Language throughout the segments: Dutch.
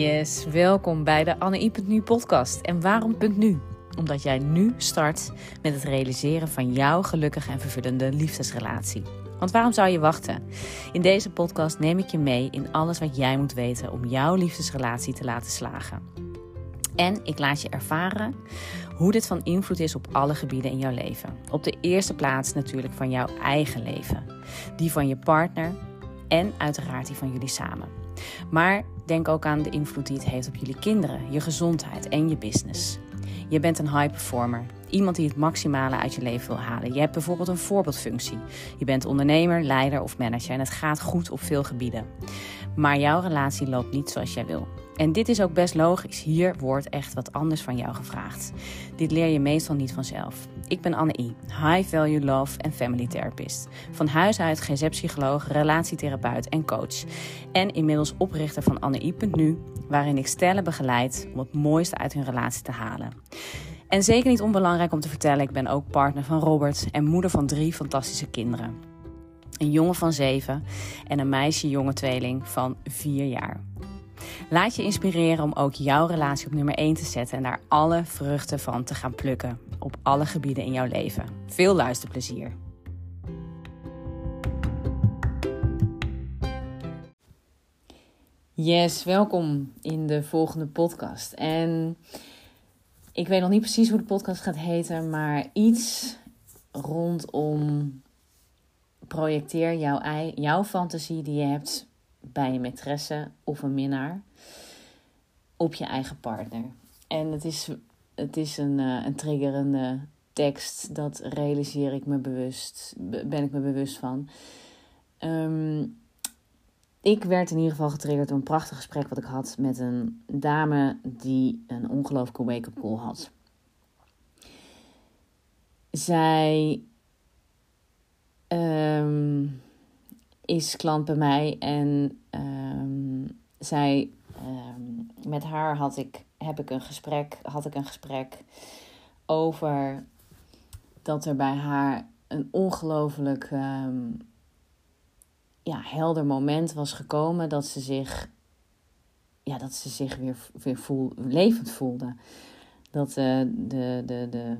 Yes, welkom bij de Anne.nu podcast. En waarom .nu? Omdat jij nu start met het realiseren van jouw gelukkige en vervullende liefdesrelatie. Want waarom zou je wachten? In deze podcast neem ik je mee in alles wat jij moet weten om jouw liefdesrelatie te laten slagen. En ik laat je ervaren hoe dit van invloed is op alle gebieden in jouw leven. Op de eerste plaats natuurlijk van jouw eigen leven, die van je partner en uiteraard die van jullie samen. Maar denk ook aan de invloed die het heeft op jullie kinderen, je gezondheid en je business. Je bent een high performer. Iemand die het maximale uit je leven wil halen. Je hebt bijvoorbeeld een voorbeeldfunctie. Je bent ondernemer, leider of manager en het gaat goed op veel gebieden. Maar jouw relatie loopt niet zoals jij wil. En dit is ook best logisch. Hier wordt echt wat anders van jou gevraagd. Dit leer je meestal niet vanzelf. Ik ben Anne I, High Value Love en Family Therapist. Van huis uit GZ-psycholoog, relatietherapeut en coach. En inmiddels oprichter van AnneI.nu, waarin ik stellen begeleid om het mooiste uit hun relatie te halen. En zeker niet onbelangrijk om te vertellen, ik ben ook partner van Robert en moeder van drie fantastische kinderen. Een jongen van zeven en een meisje-jonge tweeling van vier jaar. Laat je inspireren om ook jouw relatie op nummer 1 te zetten en daar alle vruchten van te gaan plukken op alle gebieden in jouw leven. Veel luisterplezier. Yes, welkom in de volgende podcast. En ik weet nog niet precies hoe de podcast gaat heten, maar iets rondom projecteer jouw, jouw fantasie die je hebt bij een maîtresse of een minnaar op je eigen partner. En het is, het is een, uh, een triggerende tekst, dat realiseer ik me bewust, ben ik me bewust van. Ehm, ik werd in ieder geval getriggerd door een prachtig gesprek wat ik had met een dame die een ongelooflijke wake-up call had. Zij ehm, is klant bij mij en um, zij, um, met haar had ik, heb ik een gesprek, had ik een gesprek over dat er bij haar een ongelooflijk um, ja, helder moment was gekomen dat ze zich, ja, dat ze zich weer, weer voel, levend voelde. Dat uh, de, de, de,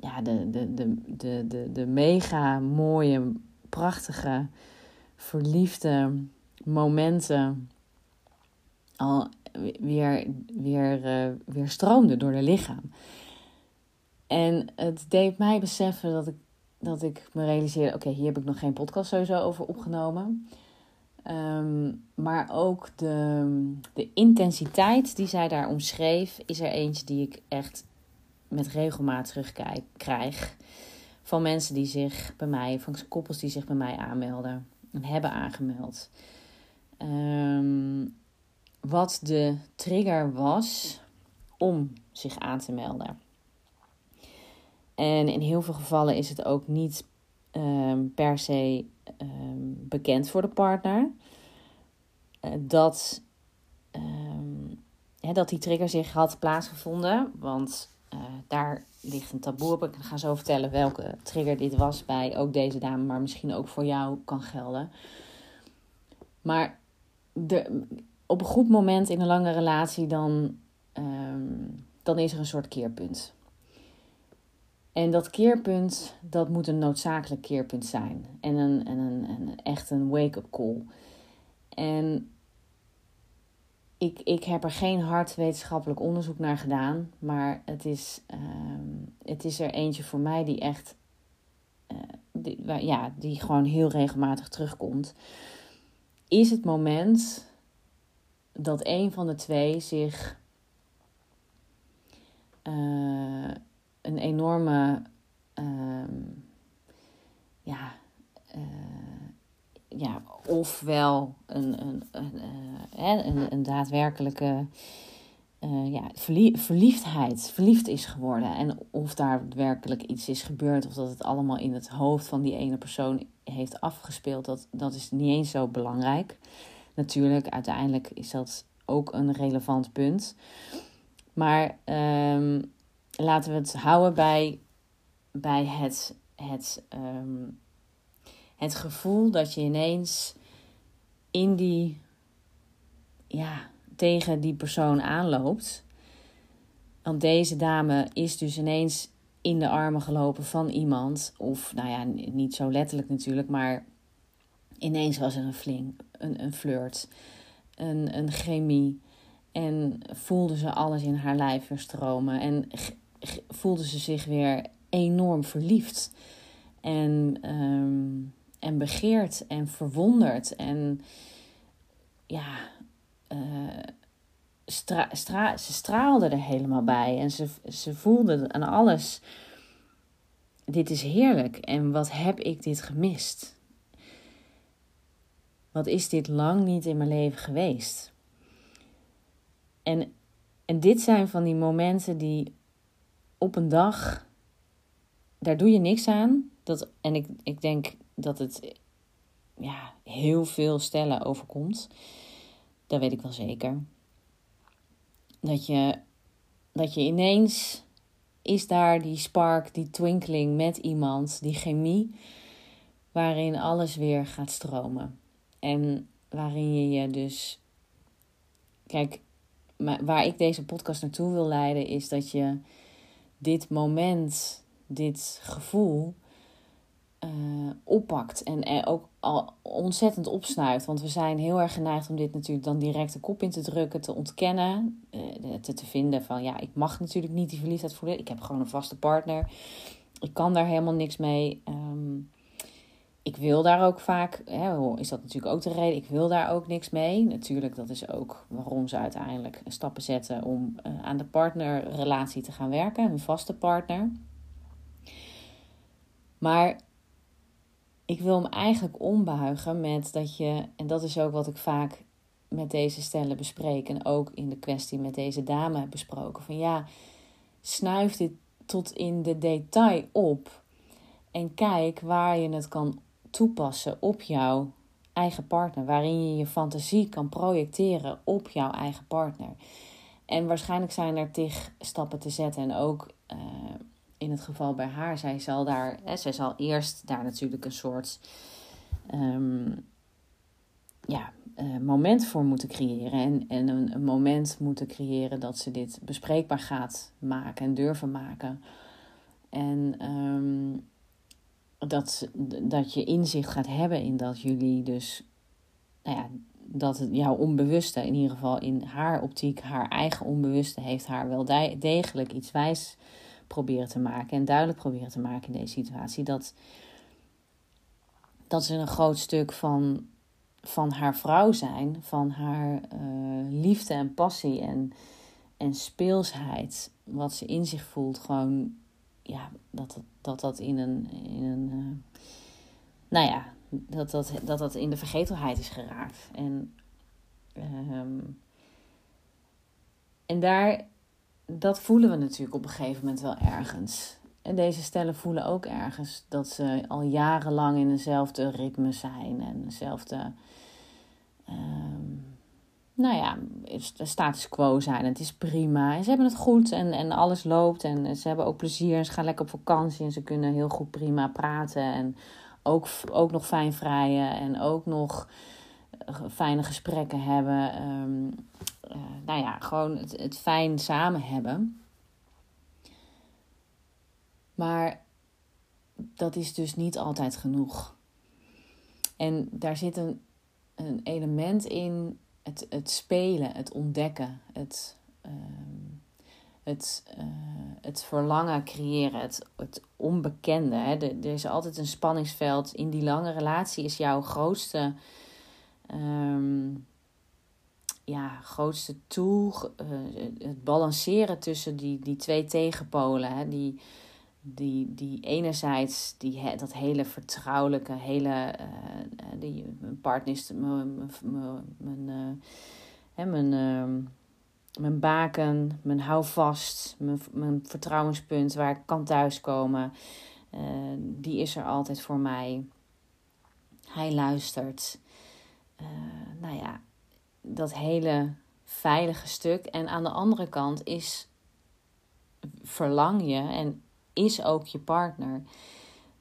ja, de, de, de, de, de, de mega mooie prachtige, verliefde momenten al weer, weer, uh, weer stroomden door de lichaam. En het deed mij beseffen dat ik, dat ik me realiseerde: oké, hier heb ik nog geen podcast sowieso over opgenomen. Um, maar ook de, de intensiteit die zij daar omschreef, is er eentje die ik echt met regelmaat terugkrijg van mensen die zich bij mij, van koppels die zich bij mij aanmelden en hebben aangemeld. Um, wat de trigger was om zich aan te melden. En in heel veel gevallen is het ook niet um, per se um, bekend voor de partner uh, dat, dat die trigger zich had plaatsgevonden. Want uh, daar ligt een taboe op. Ik ga zo vertellen welke trigger dit was bij ook deze dame, maar misschien ook voor jou kan gelden. Maar de, op een goed moment in een lange relatie, dan, um, dan is er een soort keerpunt. En dat keerpunt, dat moet een noodzakelijk keerpunt zijn. En, een, en een, een echt een wake-up call. En ik, ik heb er geen hard wetenschappelijk onderzoek naar gedaan, maar het is, um, het is er eentje voor mij die echt, uh, die, ja, die gewoon heel regelmatig terugkomt. Is het moment dat een van de twee zich uh, een enorme, um, ja, uh, ja, ofwel een, een, een, uh, een, een daadwerkelijke uh, ja, verliefdheid, verliefd is geworden. En of daar werkelijk iets is gebeurd, of dat het allemaal in het hoofd van die ene persoon heeft afgespeeld, dat, dat is niet eens zo belangrijk. Natuurlijk, uiteindelijk is dat ook een relevant punt. Maar um, laten we het houden bij, bij het, het um, het gevoel dat je ineens in die, ja, tegen die persoon aanloopt. Want deze dame is dus ineens in de armen gelopen van iemand. Of nou ja, niet zo letterlijk natuurlijk, maar ineens was er een fling, een, een flirt, een, een chemie. En voelde ze alles in haar lijf weer stromen. En voelde ze zich weer enorm verliefd. En, um, en begeerd en verwonderd. En ja, uh, stra, stra, ze straalde er helemaal bij. En ze, ze voelde aan alles. Dit is heerlijk. En wat heb ik dit gemist? Wat is dit lang niet in mijn leven geweest? En, en dit zijn van die momenten die op een dag, daar doe je niks aan. Dat, en ik, ik denk dat het ja, heel veel stellen overkomt. Dat weet ik wel zeker. Dat je, dat je ineens is daar die spark, die twinkling met iemand, die chemie, waarin alles weer gaat stromen. En waarin je je dus. Kijk, waar ik deze podcast naartoe wil leiden, is dat je dit moment, dit gevoel uh, oppakt en ook al ontzettend opsnuift. Want we zijn heel erg geneigd om dit natuurlijk dan direct de kop in te drukken, te ontkennen, uh, te, te vinden van ja, ik mag natuurlijk niet die verliefdheid voelen. Ik heb gewoon een vaste partner. Ik kan daar helemaal niks mee. Um, ik wil daar ook vaak, hè, is dat natuurlijk ook de reden, ik wil daar ook niks mee. Natuurlijk, dat is ook waarom ze uiteindelijk stappen zetten om uh, aan de partnerrelatie te gaan werken, een vaste partner. Maar ik wil hem eigenlijk ombuigen met dat je, en dat is ook wat ik vaak met deze stellen bespreek en ook in de kwestie met deze dame heb besproken, van ja, snuif dit tot in de detail op en kijk waar je het kan toepassen op jouw eigen partner, waarin je je fantasie kan projecteren op jouw eigen partner. En waarschijnlijk zijn er tig stappen te zetten. En ook uh, in het geval bij haar, zij zal daar, hè, zij zal eerst daar natuurlijk een soort um, ja, uh, moment voor moeten creëren. En, en een, moment moeten creëren dat ze dit bespreekbaar gaat maken en durven maken. En um, dat, dat je inzicht gaat hebben in dat jullie dus, nou ja, dat het jouw onbewuste, in ieder geval in haar optiek, haar eigen onbewuste, heeft haar wel degelijk iets wijs proberen te maken en duidelijk proberen te maken in deze situatie. Dat, dat ze een groot stuk van, van haar vrouw zijn, van haar uh, liefde en passie en, en speelsheid, wat ze in zich voelt, gewoon ja, dat, dat dat in een. In een uh, nou ja, dat dat, dat dat in de vergetelheid is geraakt. En, um, en daar, dat voelen we natuurlijk op een gegeven moment wel ergens. En deze stellen voelen ook ergens dat ze al jarenlang in dezelfde ritme zijn en dezelfde. Um, nou ja, status quo zijn. Het is prima. En ze hebben het goed en, en alles loopt. En ze hebben ook plezier. Ze gaan lekker op vakantie. En ze kunnen heel goed prima praten. En ook, ook nog fijn vrijen. En ook nog eh, fijne gesprekken hebben. Um, uh, nou ja, gewoon het, het fijn samen hebben. Maar dat is dus niet altijd genoeg. En daar zit een, een element in het, het spelen, het ontdekken, het, uh, het, uh, het verlangen creëren, het, het onbekende. Hè. er is altijd een spanningsveld. In die lange relatie is jouw grootste, um, ja, grootste tool uh, het balanceren tussen die, die twee tegenpolen. Hè. Die, die, die enerzijds die, dat hele vertrouwelijke, hele, uh, die, mijn partner is mijn, mijn, uh, mijn, uh, mijn baken, mijn houvast, mijn, mijn vertrouwenspunt waar ik kan thuiskomen. Die is er altijd voor mij. Hij luistert. Nou ja, dat hele veilige stuk. En aan de andere kant is verlang je en is ook je partner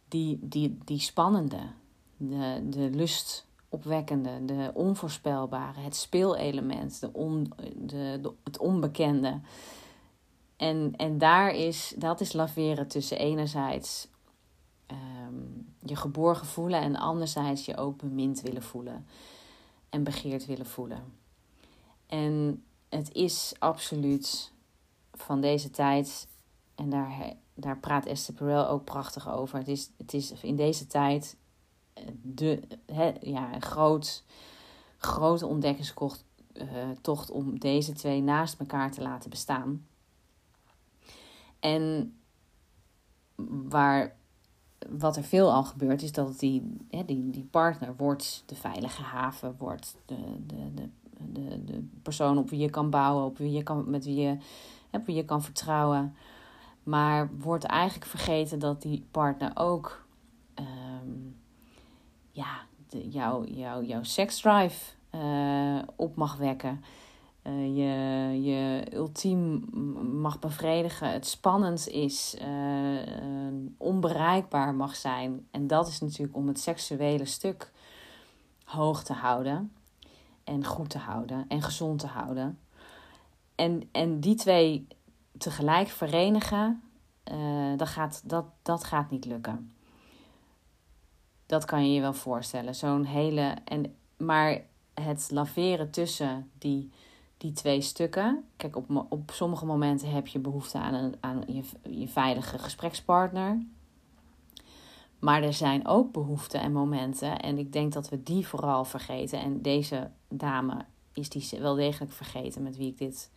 die, die, die spannende, de, de lust opwekkende, de onvoorspelbare, het speelelement, de on, de, de, het onbekende. En, en daar is, dat is laveren tussen enerzijds um, je geborgen voelen en anderzijds je ook bemind willen voelen en begeerd willen voelen. En het is absoluut van deze tijd, en daar, daar praat Esther Perel ook prachtig over. Het is, het is in deze tijd de, he, ja, een groot, grote ontdekkingstocht uh, om deze twee naast elkaar te laten bestaan. En waar, wat er veel al gebeurt, is dat die, hè, die, die partner wordt de veilige haven, wordt de, de, de, de, de persoon op wie je kan bouwen, op wie je kan, met wie je, wie je kan vertrouwen. Maar wordt eigenlijk vergeten dat die partner ook um, ja, de, jouw jou, jouw seksdrive uh, op mag wekken. Uh, je, je ultiem mag bevredigen. Het spannend is, uh, onbereikbaar mag zijn. En dat is natuurlijk om het seksuele stuk hoog te houden. En goed te houden. En gezond te houden. En, en die twee tegelijk verenigen, dat, gaat, dat, dat gaat niet lukken. Dat kan je je wel voorstellen. Zo'n hele. En, maar het laveren tussen die, die twee stukken. Kijk, op, op sommige momenten heb je behoefte aan, een, aan je, je veilige gesprekspartner. Maar er zijn ook behoeften en momenten. En ik denk dat we die vooral vergeten. En deze dame is die wel degelijk vergeten met wie ik dit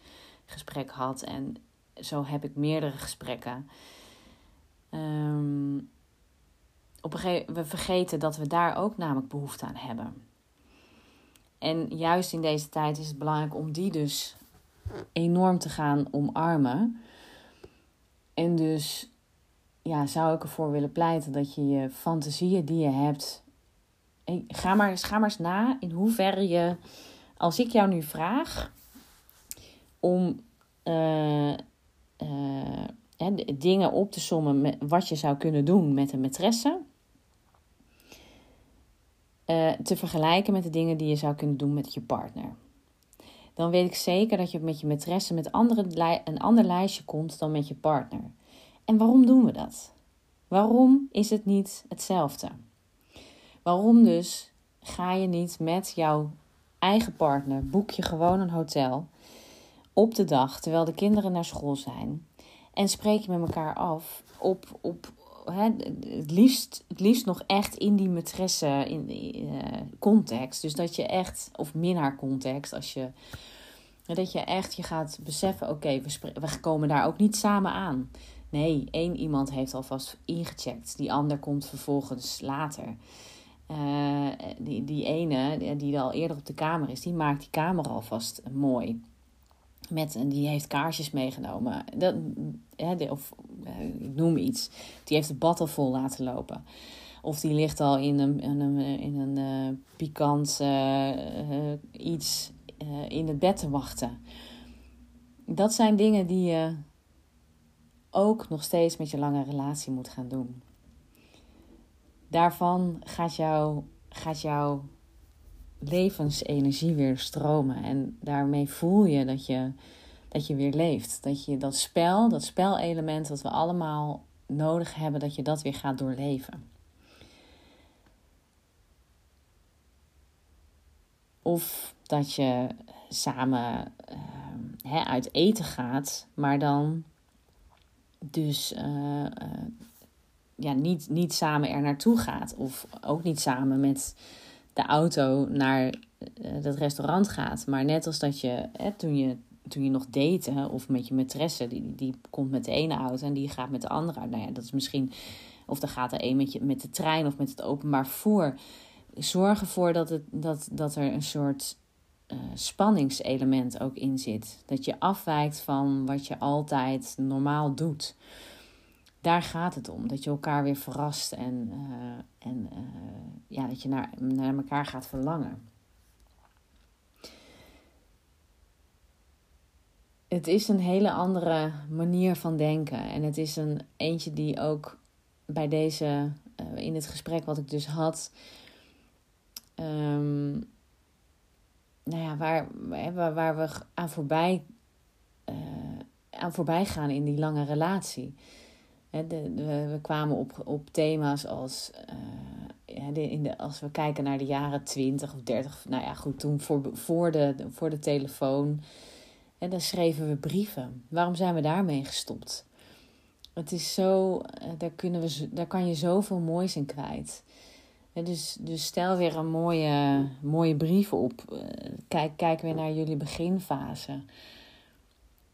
gesprek had. En zo heb ik meerdere gesprekken. Um, op een gegeven we vergeten dat we daar ook namelijk behoefte aan hebben. En juist in deze tijd is het belangrijk om die dus enorm te gaan omarmen. En dus ja, zou ik ervoor willen pleiten dat je je fantasieën die je hebt. Ga maar, ga maar eens na in hoeverre je. Als ik jou nu vraag om uh, uh, dingen op te sommen met wat je zou kunnen doen met een maîtresse. Eh, te vergelijken met de dingen die je zou kunnen doen met je partner. Dan weet ik zeker dat je met je maîtresse met andere, een ander lijstje komt dan met je partner. En waarom doen we dat? Waarom is het niet hetzelfde? Waarom dus ga je niet met jouw eigen partner, boek je gewoon een hotel op de dag terwijl de kinderen naar school zijn en spreek je met elkaar af op, op, het, liefst, het liefst nog echt in die maîtresse in, uh, context. Dus dat je echt, of minnaar context, als je, dat je echt je gaat beseffen: oké, we, we komen daar ook niet samen aan. Nee, één iemand heeft alvast ingecheckt, die ander komt vervolgens later. Uh, die, die ene, die al eerder op de kamer is, die maakt die kamer alvast mooi. Met, die heeft kaarsjes meegenomen. Dat, hè, of eh, ik noem iets. Die heeft bad al vol laten lopen. Of die ligt al in een, in een, in een uh, pikant uh, iets in het bed te wachten. Dat zijn dingen die je ook nog steeds met je lange relatie moet gaan doen. Daarvan gaat, jou, gaat jouw levensenergie weer stromen. En daarmee voel je dat je dat je weer leeft. Dat je dat spel, dat spelelement dat we allemaal nodig hebben, dat je dat weer gaat doorleven. Of dat je samen uh, uit eten gaat, maar dan dus uh, uh, ja, niet, niet samen er naartoe gaat. Of ook niet samen met de auto naar het restaurant gaat. Maar net als dat je hè, toen je toen je nog date, of met je maîtresse, die, die komt met de ene auto en die gaat met de andere. Nou ja, dat is misschien, of dan gaat er een met, je, met de trein of met het openbaar vervoer. Zorg ervoor dat, het, dat, dat er een soort uh, spanningselement ook in zit. Dat je afwijkt van wat je altijd normaal doet. Daar gaat het om. Dat je elkaar weer verrast en, uh, en uh, ja, dat je naar, naar elkaar gaat verlangen. het is een hele andere manier van denken. En het is een eentje die ook bij deze, uh, in het gesprek wat ik dus had, um, nou ja, waar, waar, waar we aan voorbij, aan voorbij gaan in die lange relatie. We kwamen op, op thema's als, de, in de, als we kijken naar de jaren 20 of 30, nou ja, goed, toen voor, voor, de, voor de telefoon. En dan schreven we brieven. Waarom zijn we daarmee gestopt? Het is zo, eh, daar, kunnen we, daar kan je zoveel moois in kwijt. dus, dus stel weer een mooie, mooie brief op. Eh, kijk, kijk weer naar jullie beginfase.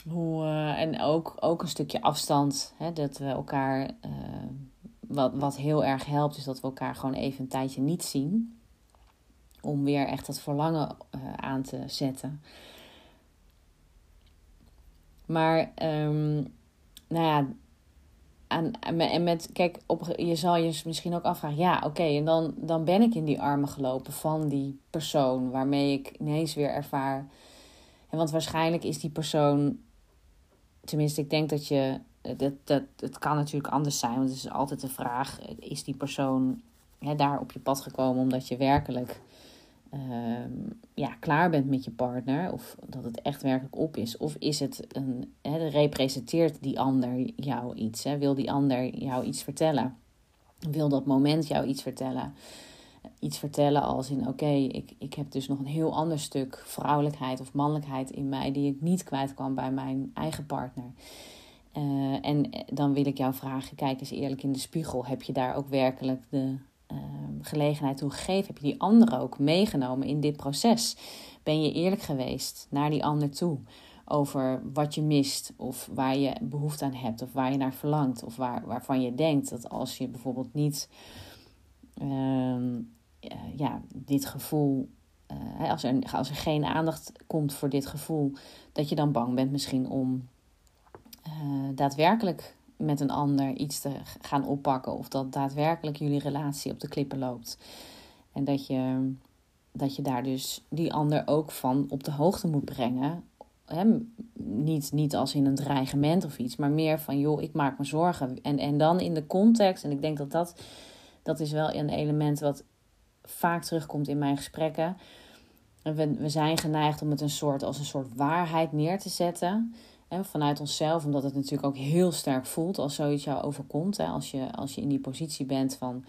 Hoe, uh, en ook, ook een stukje afstand. Hè, dat we elkaar. Uh, wat, wat heel erg helpt, is dat we elkaar gewoon even een tijdje niet zien. Om weer echt dat verlangen uh, aan te zetten. Maar, um, nou ja, en met, kijk, op, je zal je misschien ook afvragen, ja, oké, en dan, dan ben ik in die armen gelopen van die persoon waarmee ik ineens weer ervaar. En want waarschijnlijk is die persoon, tenminste, ik denk dat je, dat, dat, het kan natuurlijk anders zijn, want het is altijd de vraag, is die persoon hè, daar op je pad gekomen omdat je werkelijk Ehm, ja, klaar bent met je partner, of dat het echt werkelijk op is, of is het een, hè, representeert die ander jou iets? Hè? Wil die ander jou iets vertellen? Wil dat moment jou iets vertellen? Iets vertellen als in: oké, ik, ik heb dus nog een heel ander stuk vrouwelijkheid of mannelijkheid in mij die ik niet kwijt kan bij mijn eigen partner. Uh, en dan wil ik jou vragen: kijk eens eerlijk in de spiegel. Heb je daar ook werkelijk de Ehm, gelegenheid toe gegeven? Heb je die ander ook meegenomen in dit proces? Ben je eerlijk geweest naar die ander toe over wat je mist of waar je behoefte aan hebt of waar je naar verlangt of waar, waarvan je denkt dat als je bijvoorbeeld niet ehm, ja, dit gevoel, uh, als, er, als er geen aandacht komt voor dit gevoel, dat je dan bang bent misschien om uh, daadwerkelijk met een ander iets te gaan oppakken. Of dat daadwerkelijk jullie relatie op de klippen loopt. En dat je, dat je daar dus die ander ook van op de hoogte moet brengen. niet, niet als in een dreigement of iets, maar meer van joh, ik maak me zorgen. En, en dan in de context, en ik denk dat dat, dat is wel een element wat vaak terugkomt in mijn gesprekken. We, we zijn geneigd om het een soort als een soort waarheid neer te zetten. En vanuit onszelf, omdat het natuurlijk ook heel sterk voelt als zoiets jou overkomt. Hè, als, je, als je in die positie bent van,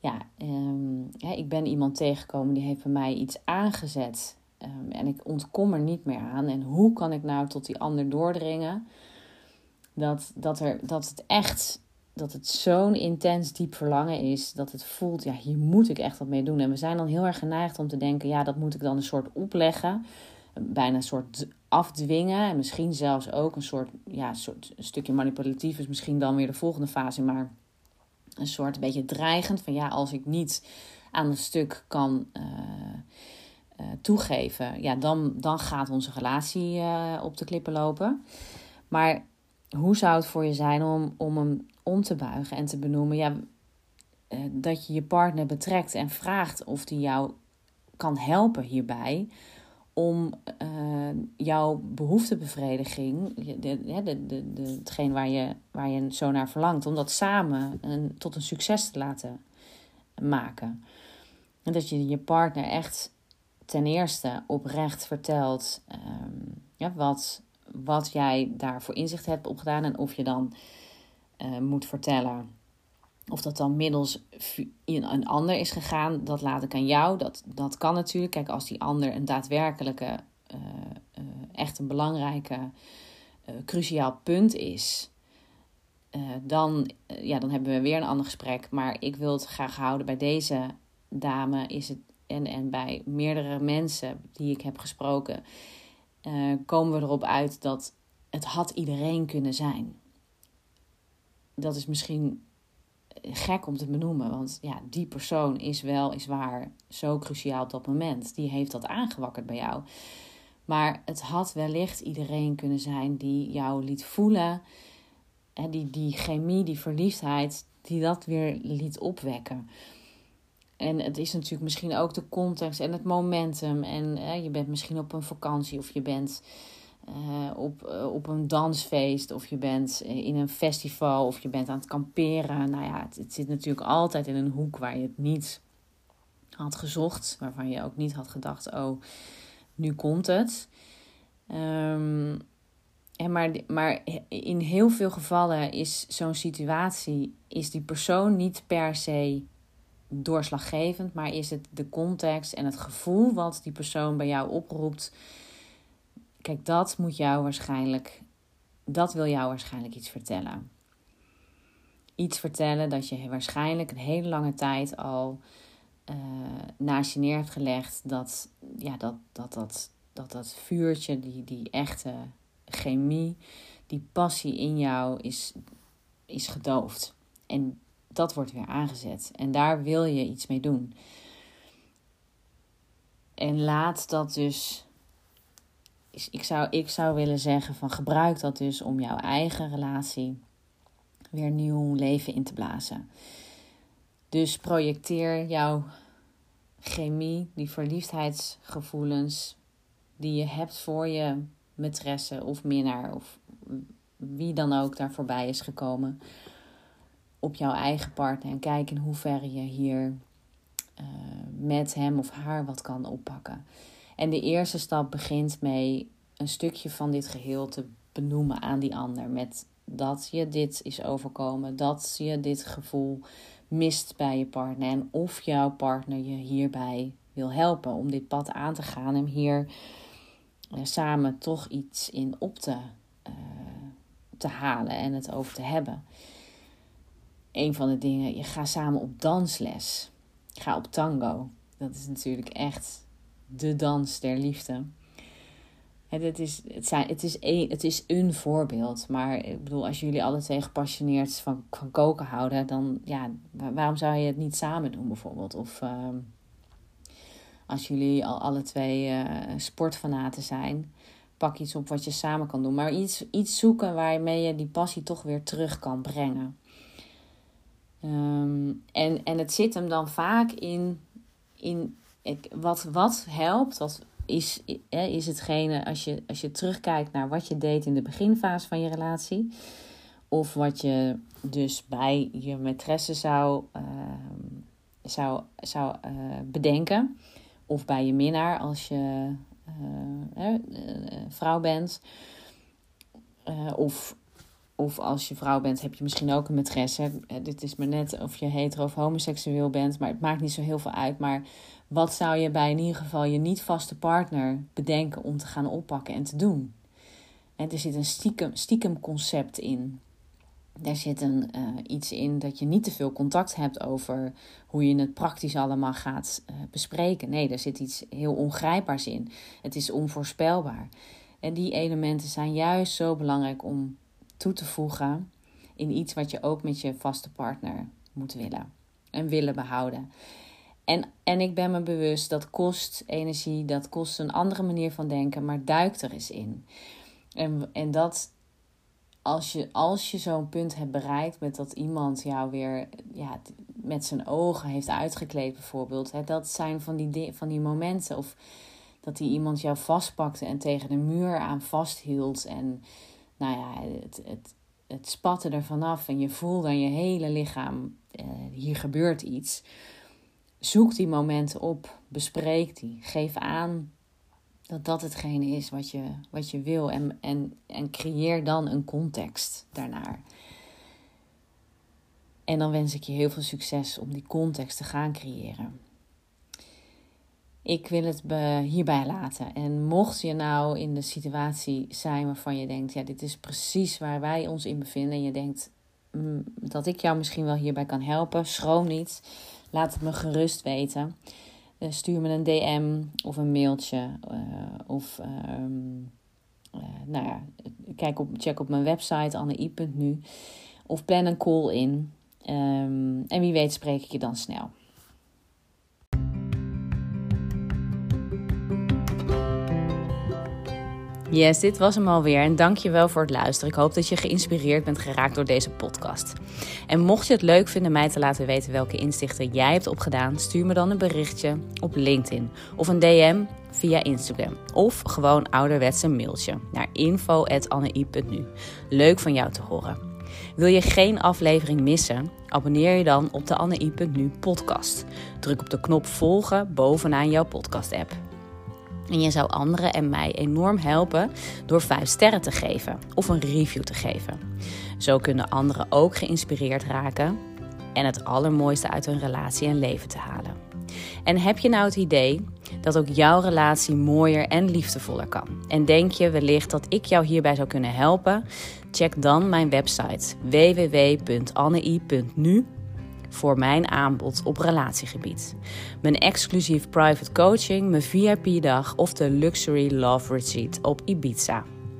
ja, um, ik ben iemand tegengekomen die heeft bij mij iets aangezet. Um, en ik ontkom er niet meer aan. En hoe kan ik nou tot die ander doordringen? Dat, dat, er, dat het echt, dat het zo'n intens diep verlangen is. Dat het voelt, ja, hier moet ik echt wat mee doen. En we zijn dan heel erg geneigd om te denken, ja, dat moet ik dan een soort opleggen bijna een soort afdwingen. En misschien zelfs ook een soort, ja, soort een stukje manipulatief is misschien dan weer de volgende fase. Maar een soort een beetje dreigend van ja, als ik niet aan een stuk kan uh, uh, toegeven, ja, dan, dan gaat onze relatie uh, op de klippen lopen. Maar hoe zou het voor je zijn om, om hem om te buigen en te benoemen? Ja, dat je je partner betrekt en vraagt of die jou kan helpen hierbij om uh, jouw behoeftebevrediging, de, de, de, de, hetgeen waar je, waar je zo naar verlangt, om dat samen een, tot een succes te laten maken. En dat je je partner echt ten eerste oprecht vertelt um, ja, wat, wat jij daarvoor inzicht hebt opgedaan en of je dan uh, moet vertellen of dat dan middels een ander is gegaan, dat laat ik aan jou. Dat, dat kan natuurlijk. Kijk, als die ander een daadwerkelijke, uh, uh, echt een belangrijke, cruciaal punt is, dan, ja, dan hebben we weer een ander gesprek. Maar ik wil het graag houden bij deze dame is het, en, en bij meerdere mensen die ik heb gesproken, komen we erop uit dat het had iedereen kunnen zijn. Dat is misschien gek om te benoemen. Want ja, die persoon is wel, is waar, zo cruciaal op dat moment. Die heeft dat aangewakkerd bij jou. Maar het had wellicht iedereen kunnen zijn die jou liet voelen. Hè, die, die chemie, die verliefdheid, die dat weer liet opwekken. En het is natuurlijk misschien ook de context en het momentum. En je bent misschien op een vakantie of je bent uh, op, uh, op een dansfeest of je bent in een festival of je bent aan het kamperen. Nou ja, het, zit natuurlijk altijd in een hoek waar je het niet had gezocht, waarvan je ook niet had gedacht: oh, nu komt het. Um, en maar, maar in heel veel gevallen is zo'n situatie, is die persoon niet per se doorslaggevend, maar is het de context en het gevoel wat die persoon bij jou oproept. Kijk, dat moet jou waarschijnlijk, dat wil jou waarschijnlijk iets vertellen. Iets vertellen dat je waarschijnlijk een hele lange tijd al uh, naast je neer hebt gelegd dat, ja, dat, dat, dat, dat, dat vuurtje, die, die echte chemie, die passie in jou is, is gedoofd. En dat wordt weer aangezet. En daar wil je iets mee doen. En laat dat dus. Ik zou, ik zou willen zeggen van gebruik dat dus om jouw eigen relatie weer nieuw leven in te blazen. Dus projecteer jouw chemie, die verliefdheidsgevoelens die je hebt voor je maîtresse of minnaar of wie dan ook daar voorbij is gekomen op jouw eigen partner en kijk in hoeverre je hier uh, met hem of haar wat kan oppakken. En de eerste stap begint mee een stukje van dit geheel te benoemen aan die ander. Met dat je dit is overkomen, dat je dit gevoel mist bij je partner. En of jouw partner je hierbij wil helpen om dit pad aan te gaan en hier uh, samen toch iets in op te, uh, te halen en het over te hebben een van de dingen, je gaat samen op dansles. Ga op tango. Dat is natuurlijk echt de dans der liefde. Het is, het, zijn, het, is een, het is een voorbeeld. Maar ik bedoel, als jullie alle twee gepassioneerd van, van koken houden, dan ja, waarom zou je het niet samen doen bijvoorbeeld? Of uh, als jullie al alle twee uh, sportfanaten zijn, pak iets op wat je samen kan doen. Maar iets, iets zoeken waarmee je die passie toch weer terug kan brengen. Ehm, en, en het zit hem dan vaak in, in ik, wat, wat helpt, wat is, is hetgene als je, als je terugkijkt naar wat je deed in de beginfase van je relatie. Of wat je dus bij je maîtresse zou, ehm, zou, zou uh, bedenken. Of bij je minnaar als je uh, vrouw bent. of of als je vrouw bent, heb je misschien ook een maîtresse. Eh, dit is maar net of je hetero of homoseksueel bent, maar het maakt niet zo heel veel uit. Maar wat zou je bij in ieder geval je niet vaste partner bedenken om te gaan oppakken en te doen? En er zit een stiekem, stiekem concept in. Daar zit een, uh, iets in dat je niet te veel contact hebt over hoe je het praktisch allemaal gaat uh, bespreken. Nee, daar zit iets heel ongrijpbaars in. Het is onvoorspelbaar. En die elementen zijn juist zo belangrijk om toe te voegen in iets wat je ook met je vaste partner moet willen en willen behouden. En, en ik ben me bewust dat kost energie, dat kost een andere manier van denken, maar duik er eens in. En, en dat als je, als je zo'n punt hebt bereikt met dat iemand jou weer ja, met zijn ogen heeft uitgekleed, bijvoorbeeld, hè, dat zijn van die, van die momenten. Of dat die iemand jou vastpakte en tegen de muur aan vasthield. En nou ja, het, het, het spatte er vanaf en je voelt aan je hele lichaam, uh, hier gebeurt iets. Zoek die momenten op, bespreek die, geef aan dat dat hetgene is wat je, wat je wil en, en, en creëer dan een context daarnaar. En dan wens ik je heel veel succes om die context te gaan creëren ik wil het hierbij laten. En mocht je nou in de situatie zijn waarvan je denkt, ja, dit is precies waar wij ons in bevinden. En je denkt mm, dat ik jou misschien wel hierbij kan helpen, schroom niet. Laat het me gerust weten. Uh, stuur me een DM of een mailtje. Uh, of ehm, uh, nou ja, kijk op, check op mijn website annei.nu. Of plan een call in. Um, en wie weet spreek ik je dan snel. Yes, dit was hem alweer en dank je wel voor het luisteren. Ik hoop dat je geïnspireerd bent geraakt door deze podcast. En mocht je het leuk vinden mij te laten weten welke inzichten jij hebt opgedaan, stuur me dan een berichtje op LinkedIn of een DM via Instagram of gewoon ouderwets een mailtje naar info@annei.nu. Leuk van jou te horen. Wil je geen aflevering missen? Abonneer je dan op de Anne.nu podcast. Druk op de knop volgen bovenaan jouw podcast-app. En je zou anderen en mij enorm helpen door 5 sterren te geven of een review te geven. Zo kunnen anderen ook geïnspireerd raken en het allermooiste uit hun relatie en leven te halen. En heb je nou het idee dat ook jouw relatie mooier en liefdevoller kan? En denk je wellicht dat ik jou hierbij zou kunnen helpen? Check dan mijn website www.annei.nu voor mijn aanbod op relatiegebied. Mijn exclusief private coaching, mijn VIP-dag of de Luxury Love Retreat op Ibiza.